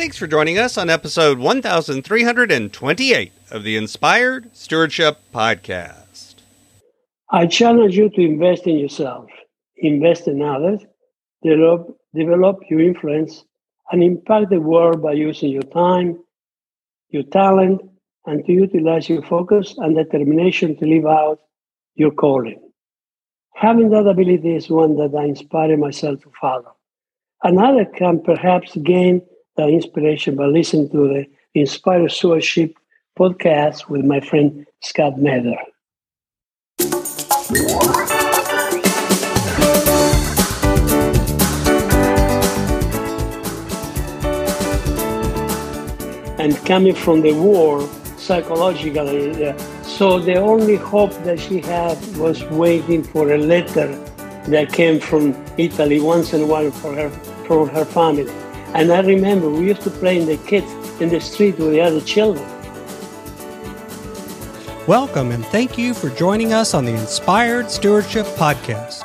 Thanks for joining us on episode 1328 of the Inspired Stewardship Podcast. I challenge you to invest in yourself, invest in others, develop, develop your influence, and impact the world by using your time, your talent, and to utilize your focus and determination to live out your calling. Having that ability is one that I inspire myself to follow. Another can perhaps gain the inspiration by listening to the Inspired Stewardship podcast with my friend Scott Maderer. And coming from the war psychologically, so the only hope that she had was waiting for a letter that came from Italy once in a while for her from her family. And I remember we used to play in the kids in the street with the other children. Welcome and thank you for joining us on the Inspired Stewardship Podcast.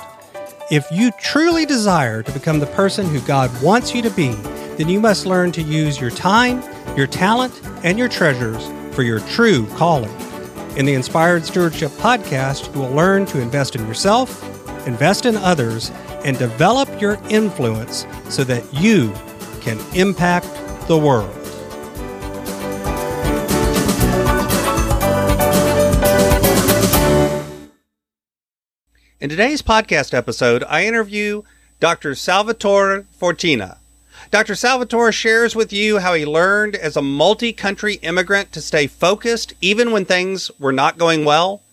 If you truly desire to become the person who God wants you to be, then you must learn to use your time, your talent, and your treasures for your true calling. In the Inspired Stewardship Podcast, you will learn to invest in yourself, invest in others, and develop your influence so that you can impact the world. In today's podcast episode, I interview Dr. Salvatore Forcina. Dr. Salvatore shares with you how he learned as a multi country immigrant to stay focused even when things were not going well.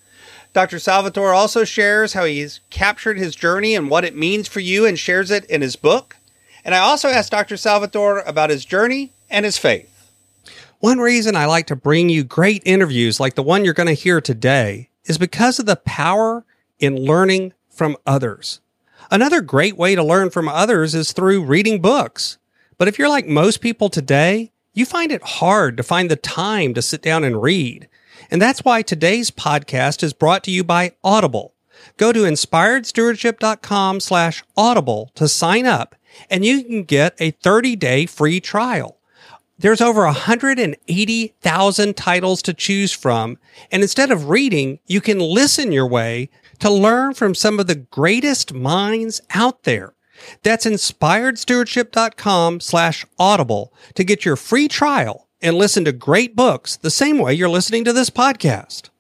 Dr. Salvatore also shares how he's captured his journey and what it means for you and shares it in his book. And I also asked Dr. Salvatore about his journey and his faith. One reason I like to bring you great interviews like the one you're going to hear today is because of the power in learning from others. Another great way to learn from others is through reading books. But if you're like most people today, you find it hard to find the time to sit down and read. And that's why today's podcast is brought to you by Audible. Go to inspiredstewardship.com slash audible to sign up and you can get a 30 day free trial. There's over 180,000 titles to choose from. And instead of reading, you can listen your way to learn from some of the greatest minds out there. That's inspiredstewardship.com slash audible to get your free trial and listen to great books the same way you're listening to this podcast.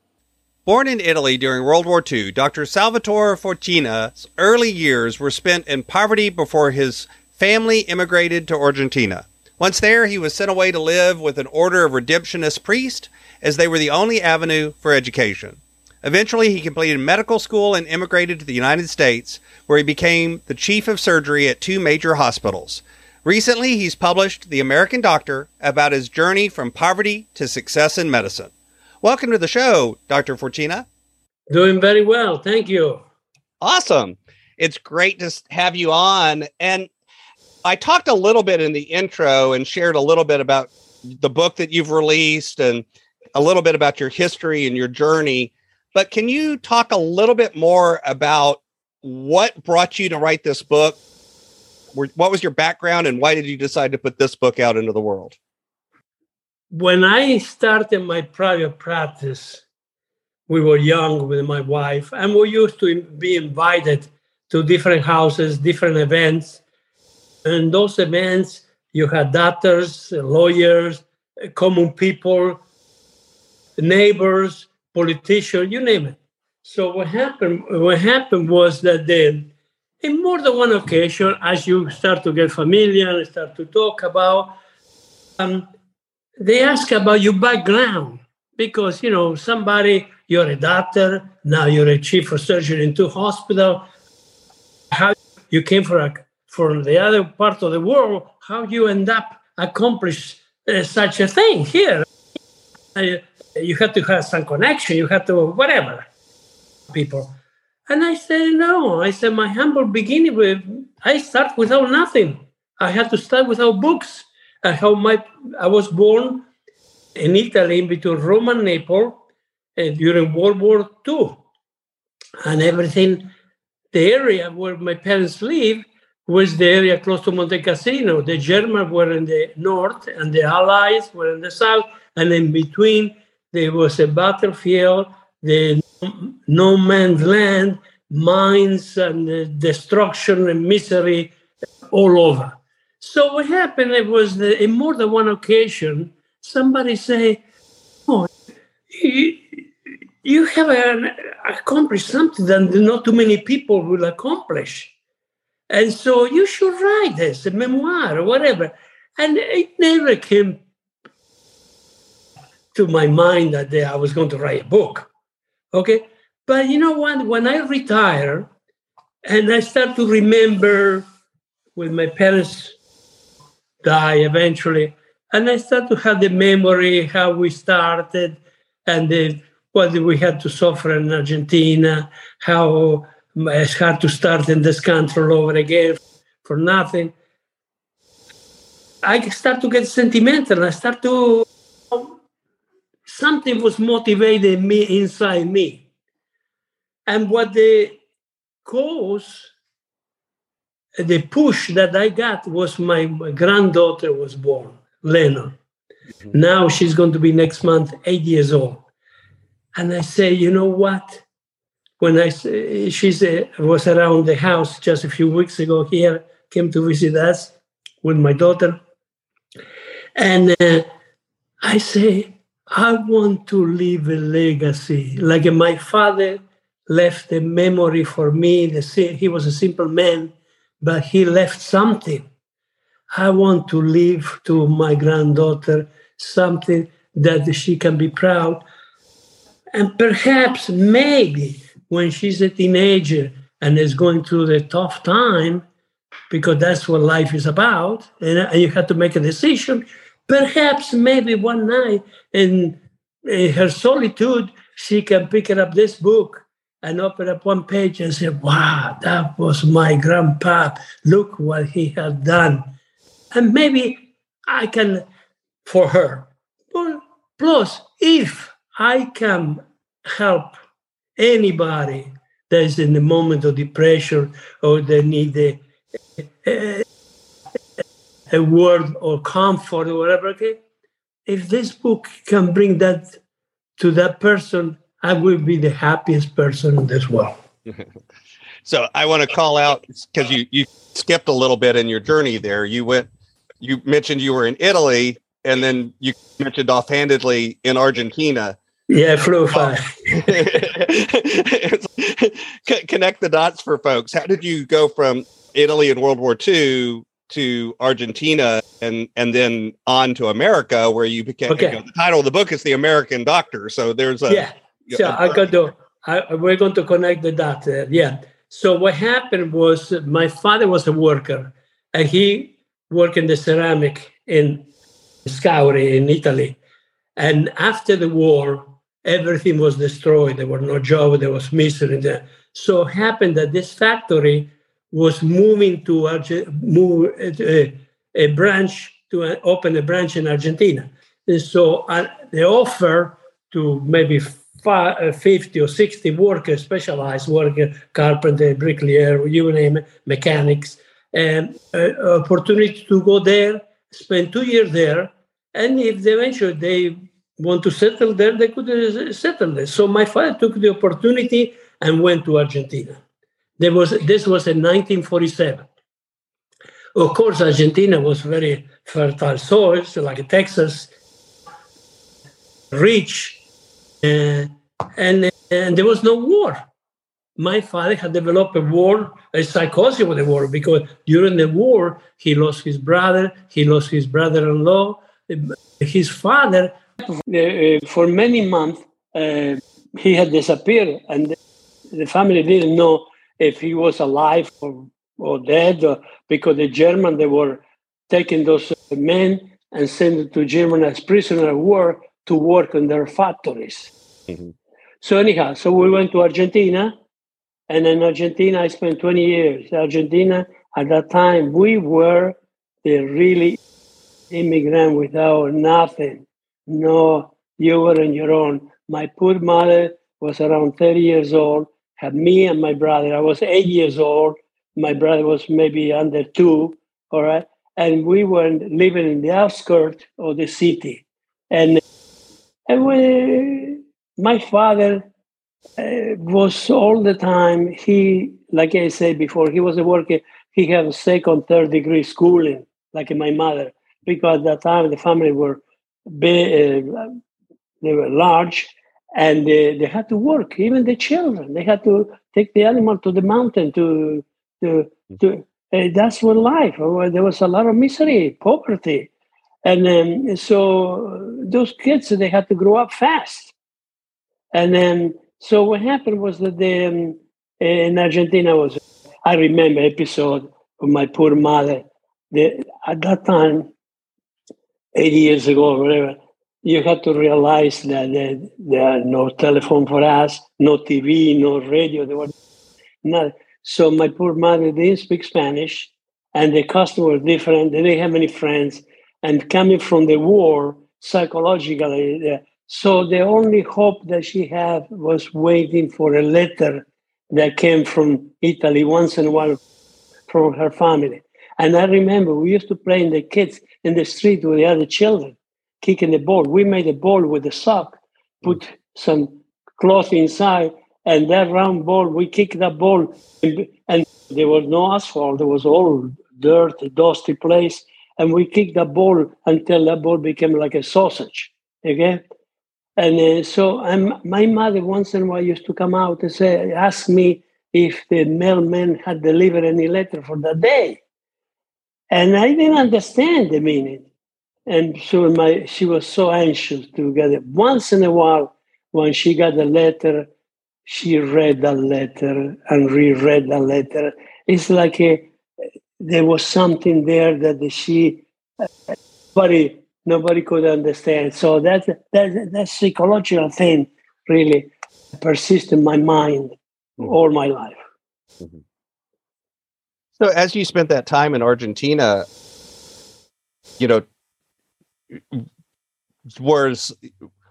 Born in Italy during World War II, Dr. Salvatore Forcina's early years were spent in poverty before his family immigrated to Argentina. Once there, he was sent away to live with an order of redemptionist priest, as they were the only avenue for education. Eventually, he completed medical school and immigrated to the United States, where he became the chief of surgery at two major hospitals. Recently, he's published The American Doctor about his journey from poverty to success in medicine. Welcome to the show, Dr. Forcina. Doing very well. Thank you. Awesome. It's great to have you on. And I talked a little bit in the intro and shared a little bit about the book that you've released and a little bit about your history and your journey. But can you talk a little bit more about what brought you to write this book? What was your background and why did you decide to put this book out into the world? When I started my private practice, we were young with my wife, and we used to be invited to different houses, different events. And those events, you had doctors, lawyers, common people, neighbors, politicians, you name it. So what happened? What happened was that then, in more than one occasion, as you start to get familiar and start to talk about, um, they ask about your background because you know somebody you're a doctor now you're a chief of surgery in two hospital how you came from from the other part of the world how you end up accomplish uh, such a thing here. Uh, you have to have some connection you have to whatever people. And i said no i said my humble beginning with i start without nothing. I had to start without books and how my I was born in Italy in between Rome and Naples uh, during World War II, and everything. The area where my parents live was the area close to Monte Cassino. The Germans were in the north and the Allies were in the south. And in between, there was a battlefield, the no man's land, mines and destruction and misery all over. So what happened, it was that in more than one occasion, somebody say, oh, you, you have an, accomplished something that not too many people will accomplish. And so you should write this, a memoir or whatever. And it never came to my mind that I was going to write a book. Okay. But you know what? When I retire and I start to remember when my parents die eventually, and I start to have the memory how we started and the, what we had to suffer in Argentina, how mm, it's hard to start in this country all over again for nothing. I start to get sentimental. I start to something was motivating me inside me, and what the cause, the push that I got was my, my granddaughter was born, Lena. Mm-hmm. Now she's going to be next month eight years old, and I say, you know what? when I she was around the house just a few weeks ago here, came to visit us with my daughter, and uh, I say I want to leave a legacy like my father left a memory for me. The, He was a simple man, but he left something. I want to leave to my granddaughter something that she can be proud. And perhaps, maybe, when she's a teenager and is going through the tough time, because that's what life is about, and you have to make a decision. Perhaps maybe one night in, in her solitude, she can pick up this book and open up one page and say, Wow, that was my grandpa. Look what he had done. And maybe I can, for her. Plus, if I can help anybody that is in the moment of depression or they need a, a, a word or comfort or whatever, okay? If this book can bring that to that person, I will be the happiest person in this world. so I want to call out because you you skipped a little bit in your journey there. You went, you mentioned you were in Italy, and then you mentioned offhandedly in Argentina. Yeah, flew fine. Connect the dots for folks. How did you go from Italy in World War II to Argentina and and then on to America, where you became? Okay. You know, the title of the book is "The American Doctor." So there's a yeah. So a, I got to. I, we're going to connect the dots. There. Yeah. So what happened was my father was a worker, and he worked in the ceramic in Scauri in Italy. And after the war, everything was destroyed. There were no jobs, there was misery there. So it happened that this factory was moving to move a, uh, a branch to uh, open a branch in Argentina. And so uh, they offer to maybe uh, 50 or 60 workers, specialized workers, carpenter, bricklayer, you name it, mechanics, and uh, opportunity to go there, spend two years there, and if they eventually they want to settle there, they could uh, settle there. So my father took the opportunity and went to Argentina. There was this was in 1947. Of course, Argentina was very fertile soil, so like Texas, rich, uh, and and there was no war. My father had developed a war, a psychosis with the war, because during the war he lost his brother, he lost his brother-in-law, his father uh, for many months, uh, he had disappeared, and the family didn't know if he was alive or, or dead, or, because the German they were taking those men and sending to Germany as prisoner of war to work in their factories. Mm-hmm. So anyhow, so we went to Argentina, and in Argentina I spent 20 years. Argentina at that time we were the really immigrant without nothing no, you were on your own. My poor mother was around 30 years old, had me and my brother. I was eight years old. My brother was maybe under two, all right? And we were living in the outskirts of the city. And, and we, my father uh, was all the time, he, like I said before, he was a worker, he had second, third degree schooling, like my mother, because at that time the family were big, uh, they were large and they, they had to work even the children they had to take the animal to the mountain to to to uh, that's what life uh, there was a lot of misery poverty and then, so those kids they had to grow up fast and then so what happened was that the, um, in argentina was i remember episode of my poor mother the, at that time 80 years ago or whatever you have to realize that there are no telephone for us, no TV, no radio. There was not. So my poor mother didn't speak Spanish, and the customer was different. They didn't have any friends, and coming from the war psychologically, uh, so the only hope that she had was waiting for a letter that came from Italy once in a while from her family. And I remember we used to play in the kids in the street with the other children kicking the ball. We made a ball with a sock, put some cloth inside, and that round ball, we kicked that ball, and, and there was no asphalt. There was all dirt, dusty place, and we kicked the ball until the ball became like a sausage. Okay, and uh, so I'm, my mother once in a while used to come out and say, ask me if the mailman had delivered any letter for that day. And I didn't understand the meaning. And so my she was so anxious to get it. Once in a while, when she got a letter, she read the letter and reread the letter. It's like a, there was something there that she nobody nobody could understand. So that that that psychological thing really persists in my mind mm-hmm. all my life. Mm-hmm. So as you spent that time in Argentina, you know, was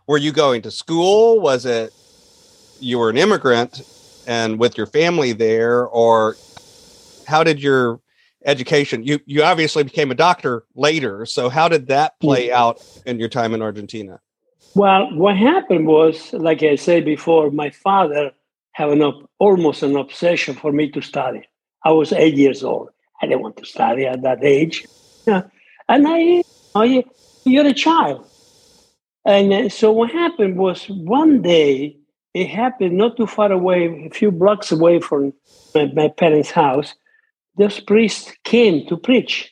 were you going to school? Was it you were an immigrant and with your family there, or how did your education? You you obviously became a doctor later, so how did that play out in your time in Argentina? Well, what happened was, like I said before, my father had an op- almost an obsession for me to study. I was eight years old. I didn't want to study at that age, yeah. and I, I you're a child. And uh, so what happened was one day, it happened not too far away, a few blocks away from my, my parents' house. This priest came to preach.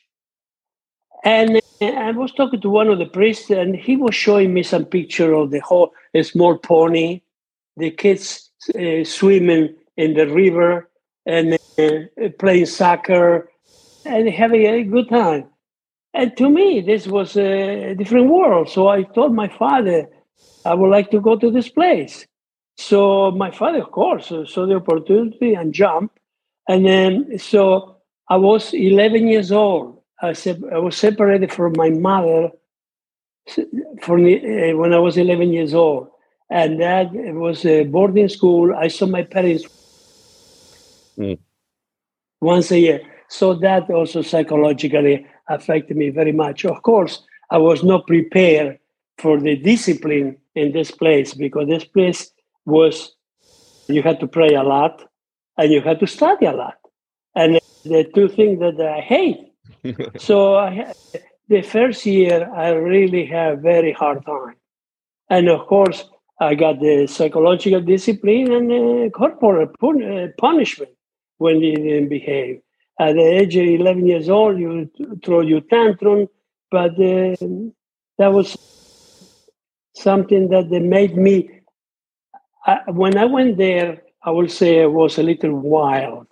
And uh, I was talking to one of the priests, and he was showing me some picture of the whole a small pony, the kids uh, swimming in the river and uh, playing soccer and having a good time. And to me, this was a different world. So I told my father, I would like to go to this place. So my father, of course, saw the opportunity and jumped. And then, so I was 11 years old. I, se- I was separated from my mother for, uh, when I was 11 years old. And that was a boarding school. I saw my parents mm. once a year. So that also psychologically affected me very much. Of course, I was not prepared for the discipline in this place because this place was you had to pray a lot and you had to study a lot. And the two things that I hate. so I, the first year, I really had very hard time. And of course, I got the psychological discipline and uh, corporal pun- uh, punishment when they didn't behave at the age of 11 years old, you throw your tantrum, but uh, that was something that they made me. I, when I went there, I will say I was a little wild.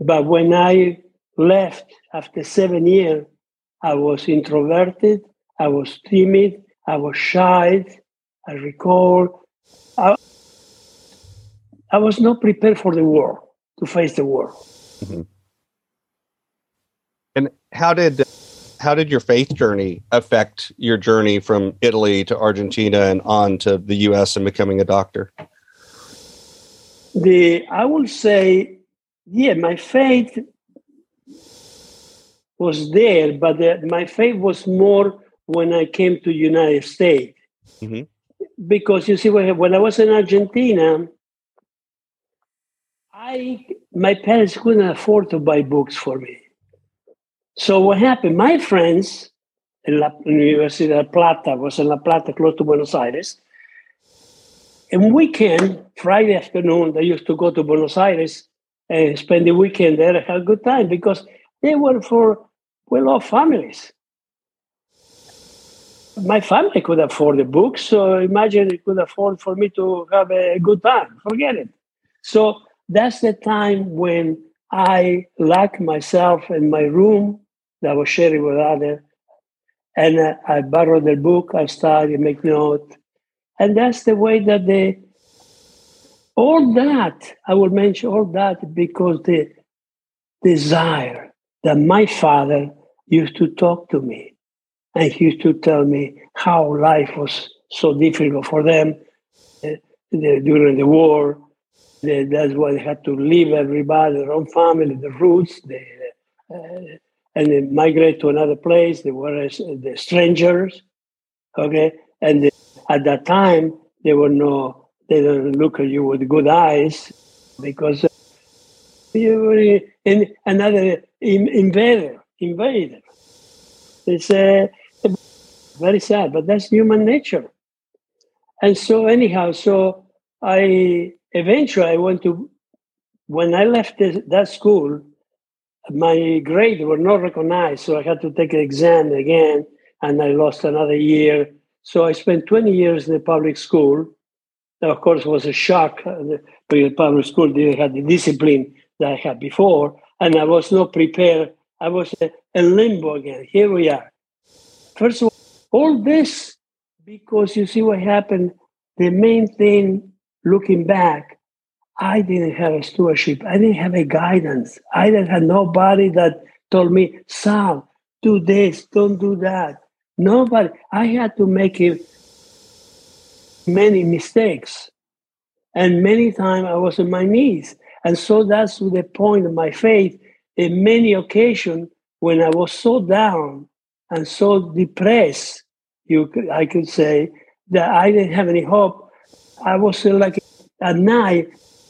But when I left after seven years, I was introverted, I was timid, I was shy. I recall I, I was not prepared for the war, to face the war. Mm-hmm. And how did how did your faith journey affect your journey from Italy to Argentina and on to the U.S. and becoming a doctor? The I will say yeah, my faith was there, but the, my faith was more when I came to United States. Mm-hmm. Because you see, when I was in Argentina, I my parents couldn't afford to buy books for me. So what happened? My friends in La University de La Plata was in La Plata, close to Buenos Aires. And weekend, Friday afternoon, they used to go to Buenos Aires and spend the weekend there have a good time because they were for well-off families. My family could afford the books, so imagine it could afford for me to have a good time. Forget it. So that's the time when I locked myself in my room that I was sharing with others. And uh, I borrowed the book, I started make notes. And that's the way that the all that, I will mention all that because the desire that my father used to talk to me and he used to tell me how life was so difficult for them uh, during the war. that's why they had to leave everybody, their own family, the roots, they, uh, and they migrate to another place. They were the strangers, okay? And at that time, there were no they don't look at you with good eyes because you were in another invader. Invader. It's uh, very sad, but that's human nature. And so, anyhow, so I eventually I went to when I left this, that school, my grades were not recognized, so I had to take an exam again, and I lost another year. So I spent 20 years in the public school, of course, was a shock uh, public school didn't have the discipline that I had before, and I was not prepared. I was in limbo again. Here we are. First of all, all this because you see what happened. The main thing, looking back, I didn't have a stewardship. I didn't have a guidance. I didn't have nobody that told me, Sal, do this, don't do that. Nobody. I had to make it many mistakes. And many times I was on my knees. And so that's the point of my faith. In many occasions, when I was so down and so depressed, you could, I could say, that I didn't have any hope, I was like a knife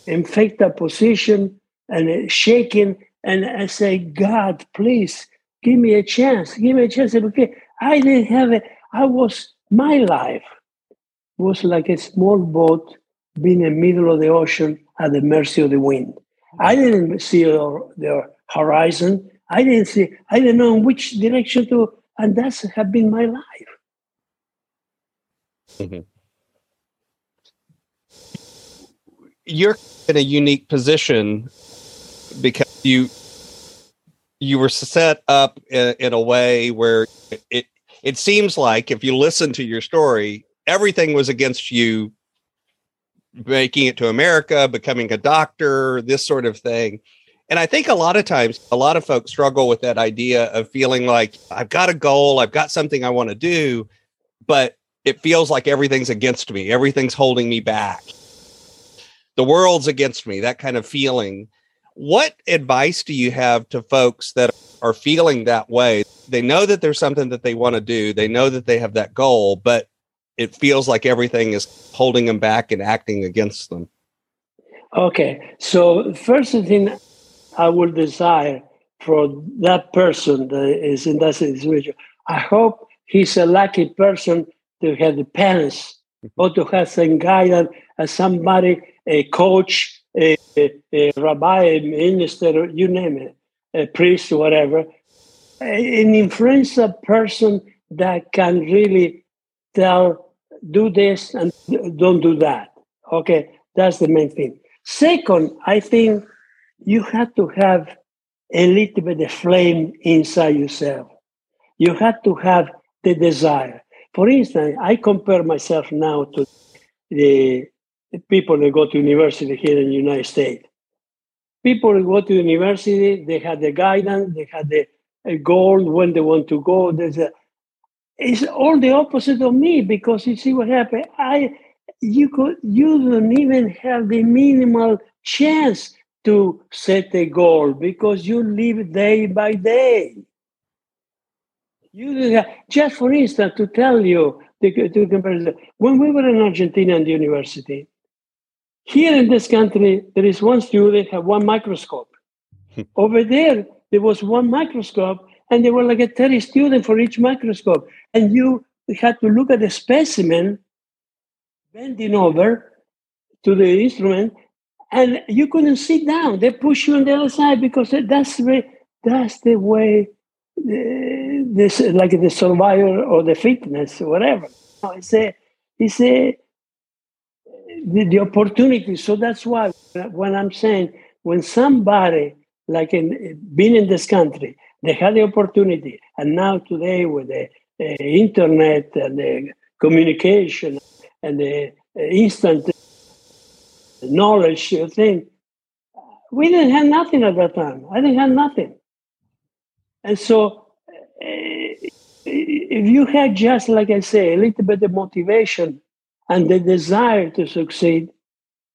in fetal position and shaking. And I say, God, please give me a chance. Give me a chance. Because I didn't have it. I was my life was like a small boat being in the middle of the ocean at the mercy of the wind. I didn't see the, horizon. I didn't see, I didn't know in which direction to, and that's have been my life. Mm-hmm. You're in a unique position because you you were set up in, in a way where it it seems like if you listen to your story, everything was against you making it to America, becoming a doctor, this sort of thing. And I think a lot of times, a lot of folks struggle with that idea of feeling like I've got a goal, I've got something I want to do, but it feels like everything's against me, everything's holding me back. The world's against me, that kind of feeling. What advice do you have to folks that are feeling that way? They know that there's something that they want to do, they know that they have that goal, but it feels like everything is holding them back and acting against them. Okay, so first thing I would desire for that person that is in that situation, I hope he's a lucky person to have the parents mm-hmm. or to have some guidance as somebody, a coach, a, a, a rabbi, a minister, you name it, a priest, whatever, an influential person that can really tell do this and don't do that. Okay, that's the main thing. Second, I think you have to have a little bit of flame inside yourself. You have to have the desire. For instance, I compare myself now to the, the people that go to university here in the United States. People go to university, they have the guidance, they have the uh, goal when they want to go. There's a it's all the opposite of me because you see what happened. I you could you don't even have the minimal chance to set a goal because you live day by day. You just for instance, to tell you to, to compare, when we were in Argentina in the university, here in this country, there is one student have one microscope. Over there, there was one microscope, and there were like a 30 students for each microscope. And you had to look at the specimen, bending over to the instrument, and you couldn't sit down. They push you on the other side because that's the, that's the way this like the survivor or the fitness or whatever. It's a it's a the, the opportunity. So that's why when I'm saying when somebody like in being in this country, they had the opportunity, and now today with the uh, internet and the communication and the uh, instant knowledge thing, we didn't have nothing at that time. I didn't have nothing, and so uh, if you had just like I say a little bit of motivation and the desire to succeed,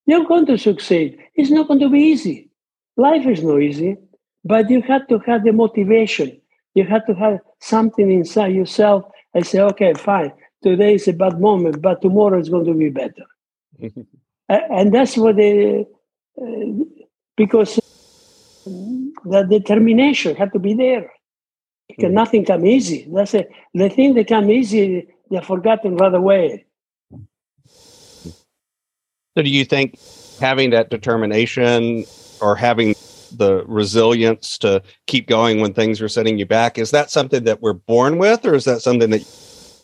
you're going to succeed. It's not going to be easy. Life is not easy, but you have to have the motivation. You have to have something inside yourself and say, okay, fine, today is a bad moment, but tomorrow is going to be better. and that's what they, uh, because the determination had to be there. Because mm. nothing come easy. That's it. The thing that come easy, they're forgotten right away. So, do you think having that determination or having the resilience to keep going when things are setting you back is that something that we're born with, or is that something that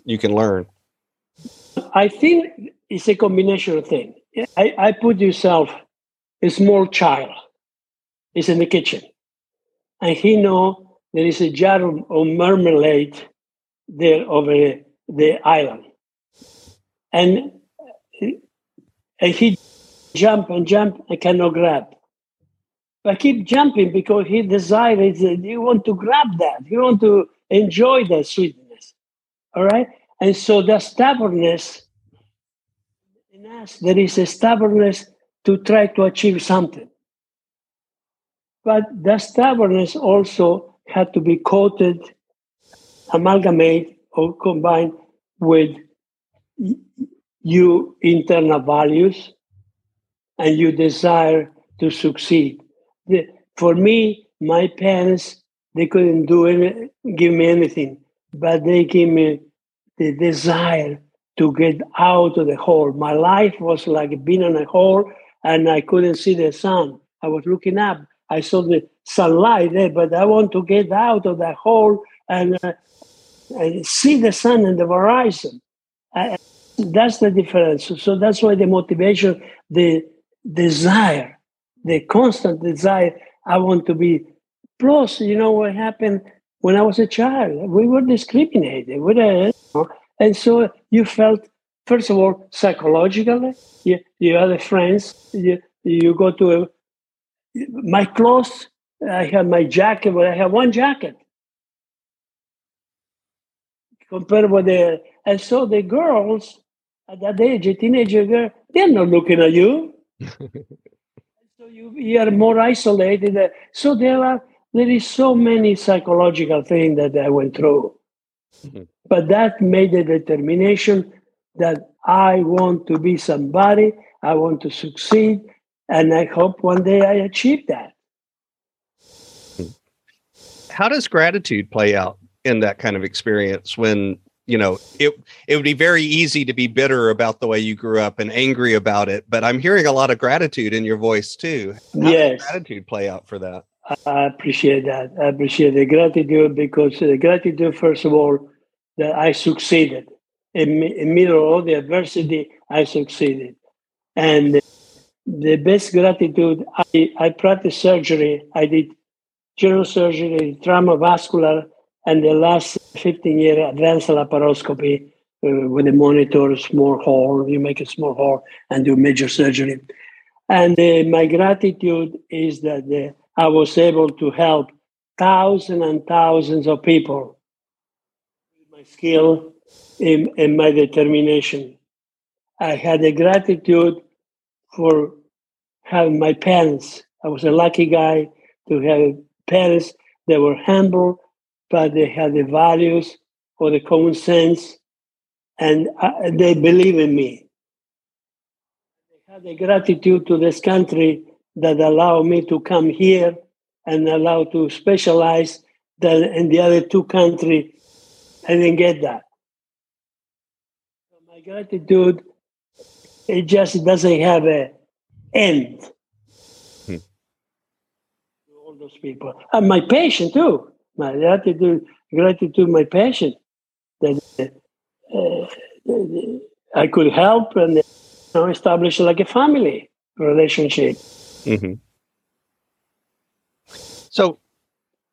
you can learn? I think it's a combination of things. I, I put yourself a small child is in the kitchen, and he know there is a jar of, of marmalade there over the island, and and he jump and jump and cannot grab. But keep jumping because he desires he want to grab that. He want to enjoy that sweetness. All right? And so the stubbornness in us, there is a stubbornness to try to achieve something. But the stubbornness also had to be coated, amalgamate, or combined with your internal values and you desire to succeed. The, for me, my parents, they couldn't do any, give me anything, but they gave me the desire to get out of the hole. My life was like being in a hole and I couldn't see the sun. I was looking up. I saw the sunlight there, but I want to get out of that hole and, uh, and see the sun in the horizon. That's the difference. So that's why the motivation, the desire, the constant desire, I want to be. Plus, you know what happened when I was a child? We were discriminated. We were, and so you felt, first of all, psychologically, you, you had friends, you, you go to a, my clothes, I have my jacket, but I have one jacket compared with the, and so the girls at that age, a teenager girl, they're not looking at you. so you, you are more isolated. So there are there is so many psychological things that I went through. Mm-hmm. But that made a determination that I want to be somebody, I want to succeed, and I hope one day I achieve that. How does gratitude play out in that kind of experience when you know it it would be very easy to be bitter about the way you grew up and angry about it but i'm hearing a lot of gratitude in your voice too. How yes. gratitude play out for that? I appreciate that. I appreciate the gratitude because the gratitude first of all that i succeeded. In, in middle of all the adversity i succeeded. And the best gratitude i i practiced surgery. I did general surgery trauma vascular and the last 15 year advanced laparoscopy uh, with a monitor, small hole, you make a small hole and do major surgery. And uh, my gratitude is that uh, I was able to help thousands and thousands of people with my skill and, and my determination. I had a gratitude for having my parents. I was a lucky guy to have parents that were humble, but they have the values or the common sense, and uh, they believe in me. They have the gratitude to this country that allowed me to come here and allow to specialize that in the other two countries I didn't get that. So my gratitude it just doesn't have an end. Hmm. All those people. And my patient too. My gratitude gratitude my passion. that uh, I could help and you know, establish like a family relationship. Mm-hmm. So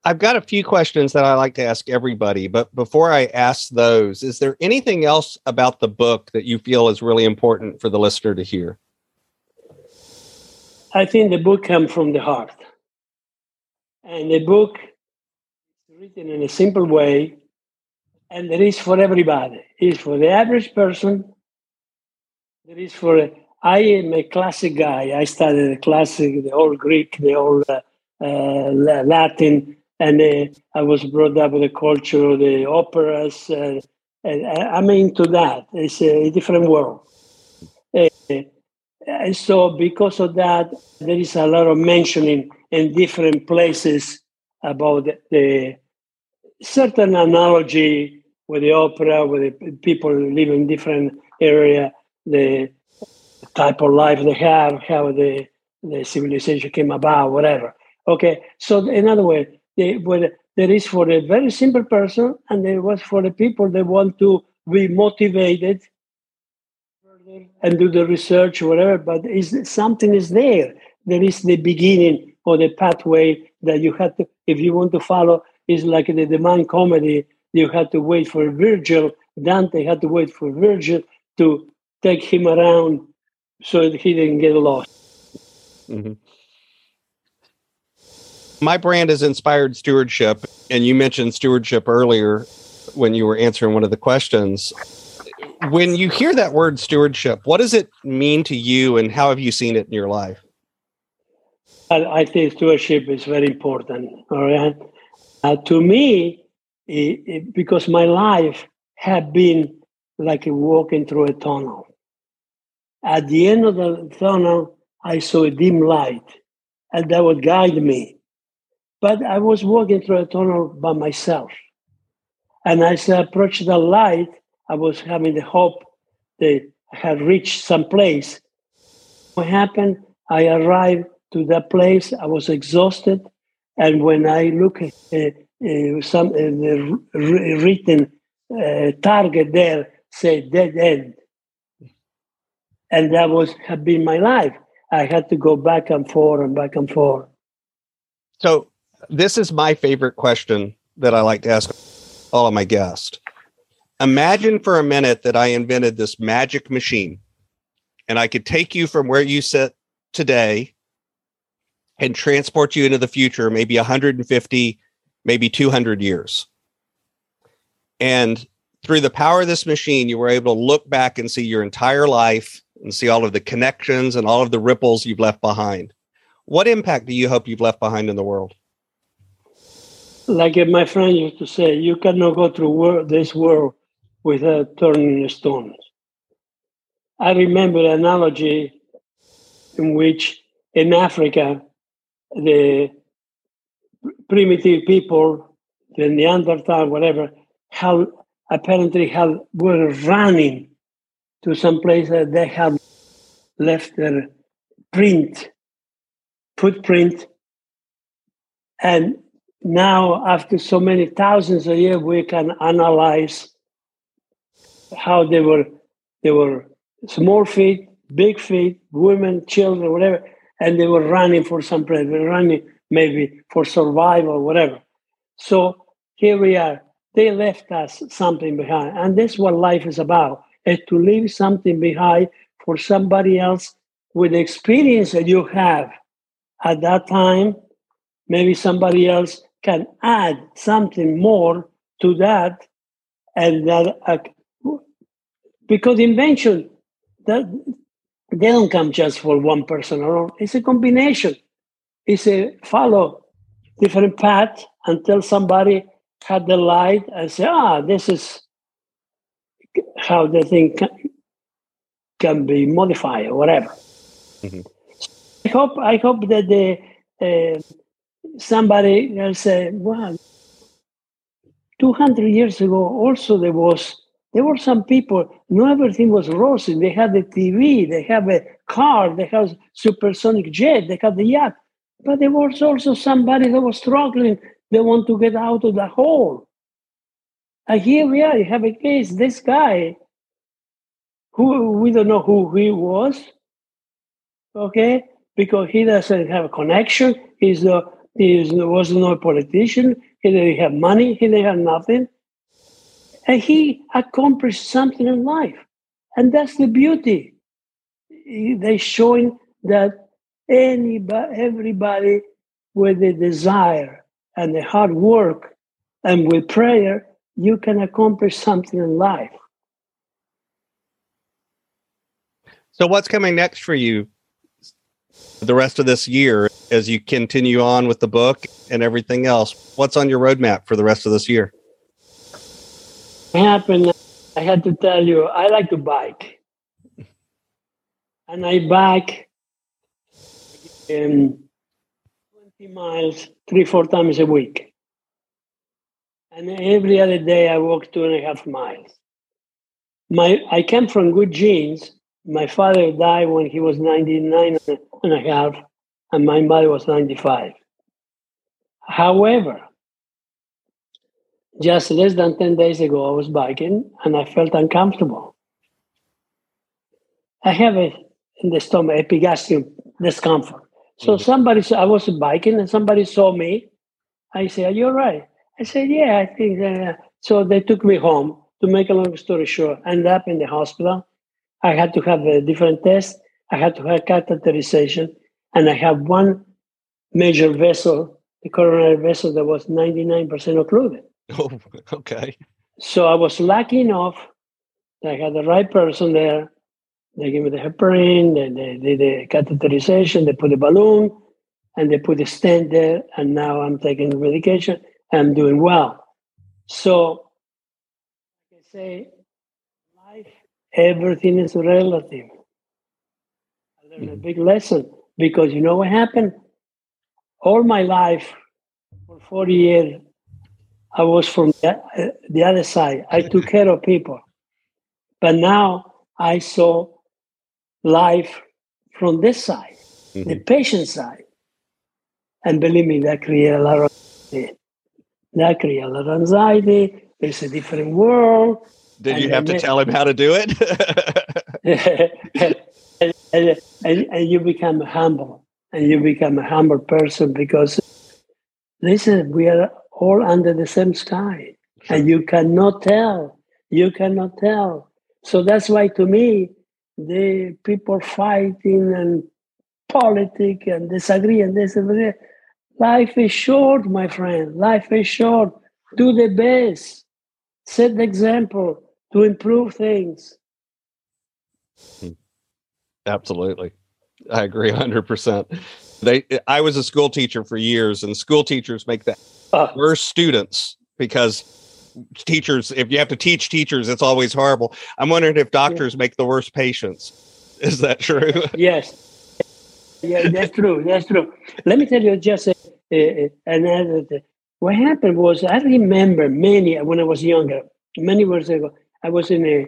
I've got a few questions that I like to ask everybody, but before I ask those, is there anything else about the book that you feel is really important for the listener to hear? I think the book comes from the heart. And the book written in a simple way, and it is for everybody. It is for the average person. It is for, I am a classic guy. I studied the classic, the old Greek, the old uh, uh, Latin, and uh, I was brought up with the culture, the operas, uh, and I'm into that. It's a different world. Uh, and so, because of that, there is a lot of mentioning in different places about the certain analogy with the opera, with the people live in different area, the type of life they have, how the, the civilization came about, whatever. Okay, so in other words, they, there is for a very simple person, and there was for the people that want to be motivated and do the research, whatever. But is something is there. There is the beginning or the pathway that you have to, if you want to follow. Is like the Divine Comedy. You had to wait for Virgil. Dante had to wait for Virgil to take him around so that he didn't get lost. Mm-hmm my brand is inspired stewardship and you mentioned stewardship earlier when you were answering one of the questions when you hear that word stewardship what does it mean to you and how have you seen it in your life i think stewardship is very important all right uh, to me it, it, because my life had been like walking through a tunnel at the end of the tunnel i saw a dim light and that would guide me but I was walking through a tunnel by myself. And as I approached the light, I was having the hope that I had reached some place. What happened? I arrived to that place. I was exhausted. And when I look at uh, some uh, the written uh, target there, say dead end. And that was had been my life. I had to go back and forth and back and forth. So this is my favorite question that I like to ask all of my guests. Imagine for a minute that I invented this magic machine and I could take you from where you sit today and transport you into the future, maybe 150, maybe 200 years. And through the power of this machine, you were able to look back and see your entire life and see all of the connections and all of the ripples you've left behind. What impact do you hope you've left behind in the world? like my friend used to say, you cannot go through this world without turning stones. I remember an analogy in which in Africa, the primitive people, the Neanderthal, whatever, have apparently have were running to some place that they have left their print, footprint, and now after so many thousands of years we can analyze how they were they were small feet big feet women children whatever and they were running for some place they were running maybe for survival whatever. So here we are. They left us something behind and that's what life is about is to leave something behind for somebody else with the experience that you have. At that time maybe somebody else can add something more to that and that uh, because invention that they don't come just for one person alone it's a combination It's a follow different path until somebody had the light and say, ah, this is how the thing can, can be modified or whatever. Mm-hmm. I hope I hope that the uh, somebody will say, well, 200 years ago also there was there were some people not everything was rosy. They had the tv they have a car they have supersonic jet they have the yacht. But there was also somebody that was struggling they want to get out of the hole. And here we are you have a case this guy who we don't know who he was okay? Because he doesn't have a connection he's he was no politician he didn't have money he didn't have nothing and he accomplished something in life. And that's the beauty. They're showing that anybody, everybody with the desire and the hard work and with prayer, you can accomplish something in life. So, what's coming next for you the rest of this year as you continue on with the book and everything else? What's on your roadmap for the rest of this year? Happened, I had to tell you, I like to bike. And I bike um, 20 miles three, four times a week. And every other day I walk two and a half miles. My, I came from good genes. My father died when he was 99 and a half, and my mother was 95. However, just less than 10 days ago, I was biking and I felt uncomfortable. I have a, in the stomach epigastrium discomfort. So mm-hmm. somebody, I was biking and somebody saw me. I said, Are you all right? I said, Yeah, I think. Uh, so they took me home. To make a long story short, I ended up in the hospital. I had to have a different test. I had to have catheterization. And I have one major vessel, the coronary vessel, that was 99% occluded. Oh, okay. So I was lucky enough that I had the right person there. They gave me the heparin, they, they did the catheterization, they put a balloon, and they put a stent there. And now I'm taking the medication. I'm doing well. So, I say, life, everything is relative. I learned mm-hmm. a big lesson because you know what happened? All my life, for 40 years, I was from the, the other side. I took care of people. But now I saw life from this side, mm-hmm. the patient side. And believe me, that created a lot of that created a lot of anxiety. It's a different world. Did and you have to tell him how to do it? and, and, and, and you become humble and you become a humble person because listen, we are all under the same sky. Sure. And you cannot tell. You cannot tell. So that's why to me, the people fighting and politics and disagree and that. Life is short, my friend. Life is short. Do the best. Set the example to improve things. Hmm. Absolutely. I agree 100%. They I was a school teacher for years and school teachers make that uh, worst students because teachers if you have to teach teachers it's always horrible. I'm wondering if doctors yeah. make the worst patients. Is that true? Yes. Yeah that's true that's true. Let me tell you just a, a, another thing. what happened was i remember many when i was younger many years ago i was in a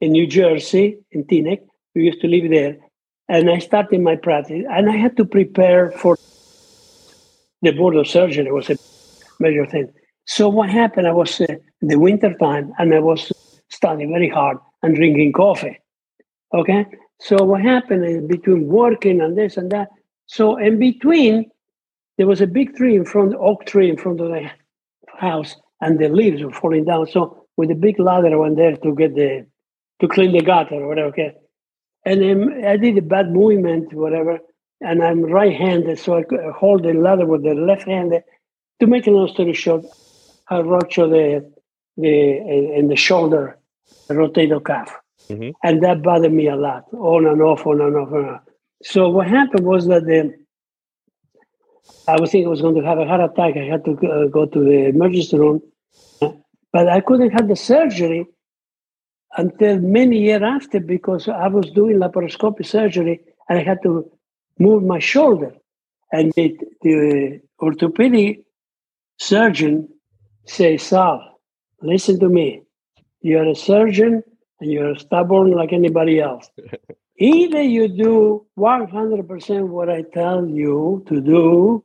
in new jersey in teaneck. We used to live there. And i started my practice and i had to prepare for the board of surgery. It was a major thing. So what happened? I was uh, in the winter time and I was studying very hard and drinking coffee. Okay. So what happened is between working and this and that. So in between, there was a big tree in front, oak tree in front of the house, and the leaves were falling down. So with a big ladder, I went there to get the to clean the gutter or whatever. Okay. And then I did a bad movement, whatever, and I'm right-handed, so I hold the ladder with the left hand to make a long story short, I ruptured the the in the shoulder, the rotator cuff, mm-hmm. and that bothered me a lot, on and off, on and off, on and off. So what happened was that the I was thinking I was going to have a heart attack. I had to uh, go to the emergency room, but I couldn't have the surgery until many years after because I was doing laparoscopic surgery and I had to move my shoulder. And the, the orthopedic surgeon say, Sal, listen to me. You're a surgeon and you're stubborn like anybody else. Either you do 100% what I tell you to do,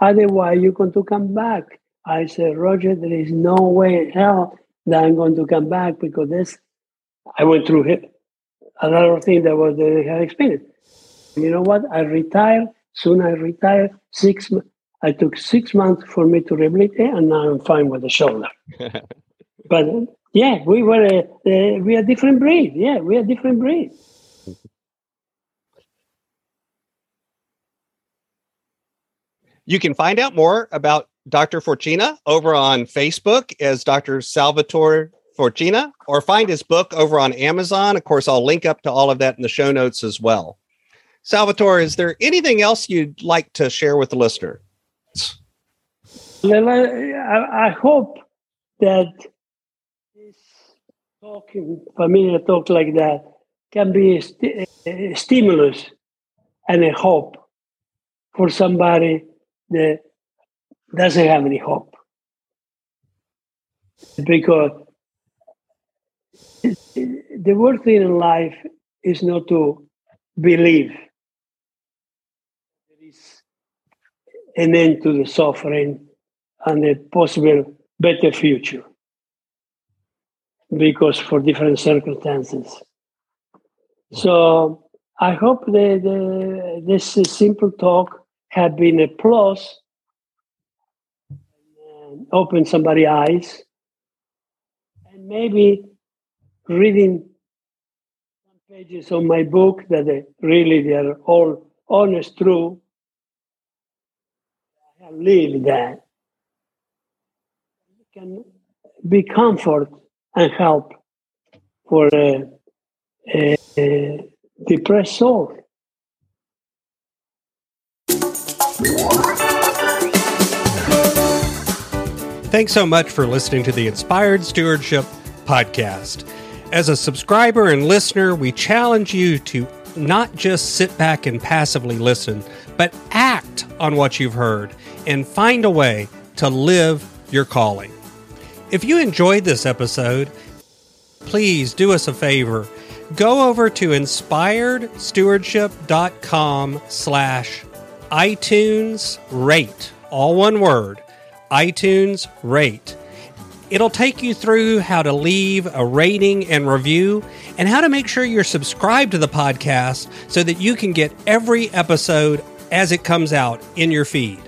otherwise you're going to come back. I said, Roger, there is no way in hell that I'm going to come back because this, I went through it. A lot of things that was the had experienced. You know what? I retired. Soon I retired. Six. I took six months for me to rehabilitate, and now I'm fine with the shoulder. but yeah, we were a, a, we are different breed. Yeah, we are different breed. You can find out more about Dr. Forcina over on Facebook as Dr. Salvatore Forcina, or find his book over on Amazon. Of course, I'll link up to all of that in the show notes as well. Salvatore, is there anything else you'd like to share with the listener? I, hope that this talking, familiar talk like that, can be a, st- a eh, stimulus and a hope for somebody that doesn't have any hope. Because the worst thing in life is not to believe there is an end to the suffering and a possible better future because for different circumstances. So I hope that this simple talk had been a plus uh, and opened somebody's eyes and maybe reading some pages of my book that they, really they are all honest true. I have lived that can be comfort and help for a, a, a depressed soul. Thanks so much for listening to the Inspired Stewardship Podcast. As a subscriber and listener, we challenge you to not just sit back and passively listen, but act on what you've heard and find a way to live your calling. If you enjoyed this episode, please do us a favor. Go over to inspiredstewardship.com slash iTunes rate, all one word, iTunes rate. It'll take you through how to leave a rating and review and how to make sure you're subscribed to the podcast so that you can get every episode as it comes out in your feed.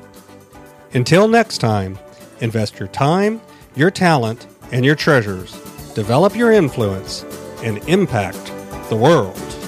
Until next time, invest your time, your talent, and your treasures. Develop your influence and impact the world.